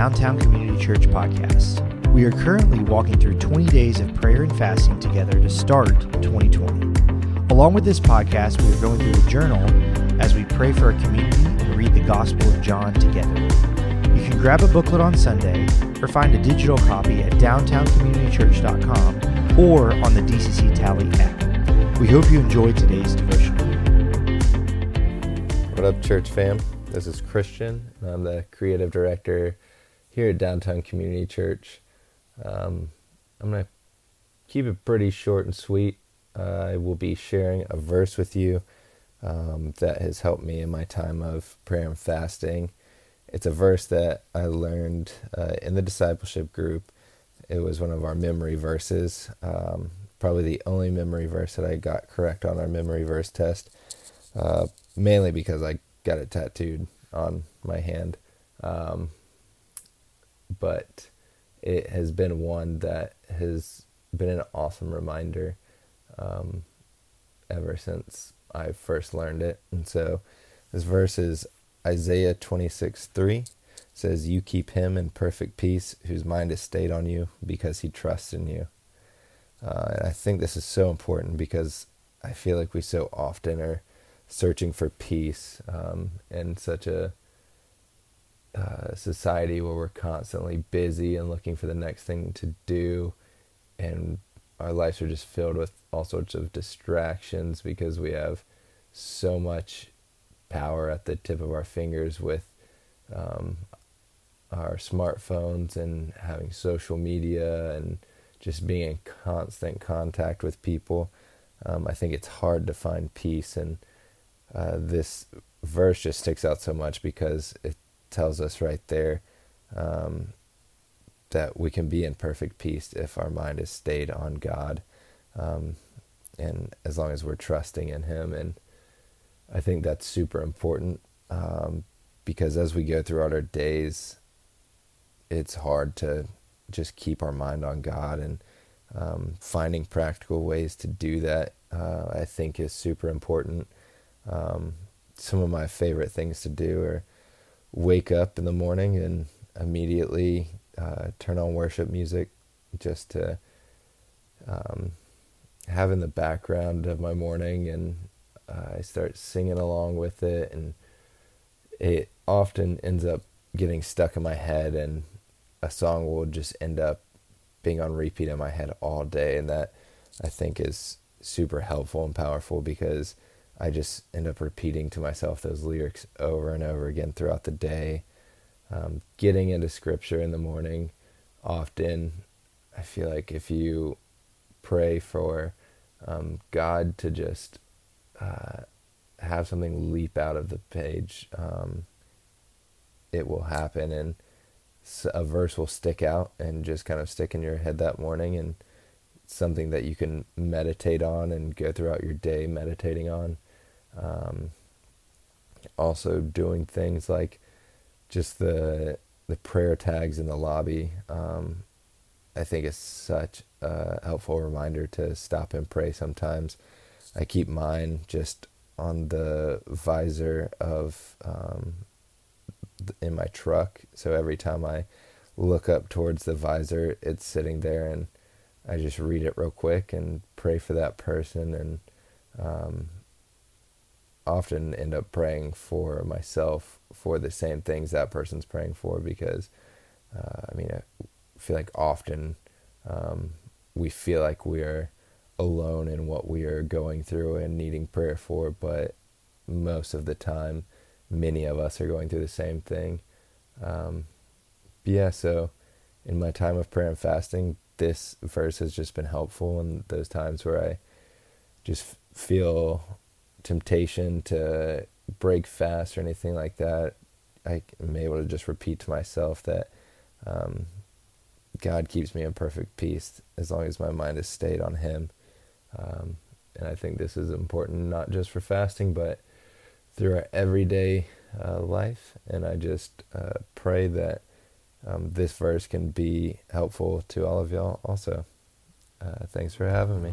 Downtown Community Church podcast. We are currently walking through 20 days of prayer and fasting together to start 2020. Along with this podcast, we are going through a journal as we pray for our community and read the Gospel of John together. You can grab a booklet on Sunday or find a digital copy at downtowncommunitychurch.com or on the DCC Tally app. We hope you enjoyed today's devotional. What up, church fam? This is Christian, and I'm the creative director here at Downtown Community Church. Um, I'm going to keep it pretty short and sweet. Uh, I will be sharing a verse with you um, that has helped me in my time of prayer and fasting. It's a verse that I learned uh, in the discipleship group. It was one of our memory verses, um, probably the only memory verse that I got correct on our memory verse test, uh, mainly because I got it tattooed on my hand. Um, but it has been one that has been an awesome reminder um, ever since I first learned it. And so this verse is Isaiah 26 3 says, You keep him in perfect peace whose mind is stayed on you because he trusts in you. Uh, and I think this is so important because I feel like we so often are searching for peace um, in such a uh, society where we're constantly busy and looking for the next thing to do, and our lives are just filled with all sorts of distractions because we have so much power at the tip of our fingers with um, our smartphones and having social media and just being in constant contact with people. Um, I think it's hard to find peace and uh, this verse just sticks out so much because it tells us right there um, that we can be in perfect peace if our mind is stayed on God, um, and as long as we're trusting in Him. And I think that's super important um, because as we go throughout our days, it's hard to just keep our mind on God and um, finding practical ways to do that. Uh, I think is super important. Um, some of my favorite things to do are wake up in the morning and immediately uh, turn on worship music just to um, have in the background of my morning and uh, I start singing along with it and it often ends up getting stuck in my head and a song will just end up being on repeat in my head all day. And that I think is super helpful and powerful because I just end up repeating to myself those lyrics over and over again throughout the day. Um, getting into scripture in the morning, often, I feel like if you pray for um, God to just uh, have something leap out of the page, um, it will happen and a verse will stick out and just kind of stick in your head that morning and something that you can meditate on and go throughout your day meditating on. Um, also doing things like just the the prayer tags in the lobby. Um, I think is such a helpful reminder to stop and pray sometimes. I keep mine just on the visor of um, in my truck. So every time I look up towards the visor, it's sitting there, and I just read it real quick and pray for that person and um, often end up praying for myself for the same things that person's praying for because uh, I mean I feel like often um, we feel like we're alone in what we are going through and needing prayer for, but most of the time, many of us are going through the same thing. Um, yeah, so in my time of prayer and fasting, this verse has just been helpful in those times where I just feel temptation to break fast or anything like that, I am able to just repeat to myself that um, God keeps me in perfect peace as long as my mind is stayed on Him. Um, and I think this is important not just for fasting, but through our everyday uh, life. And I just uh, pray that um, this verse can be helpful to all of y'all also. Uh, thanks for having me.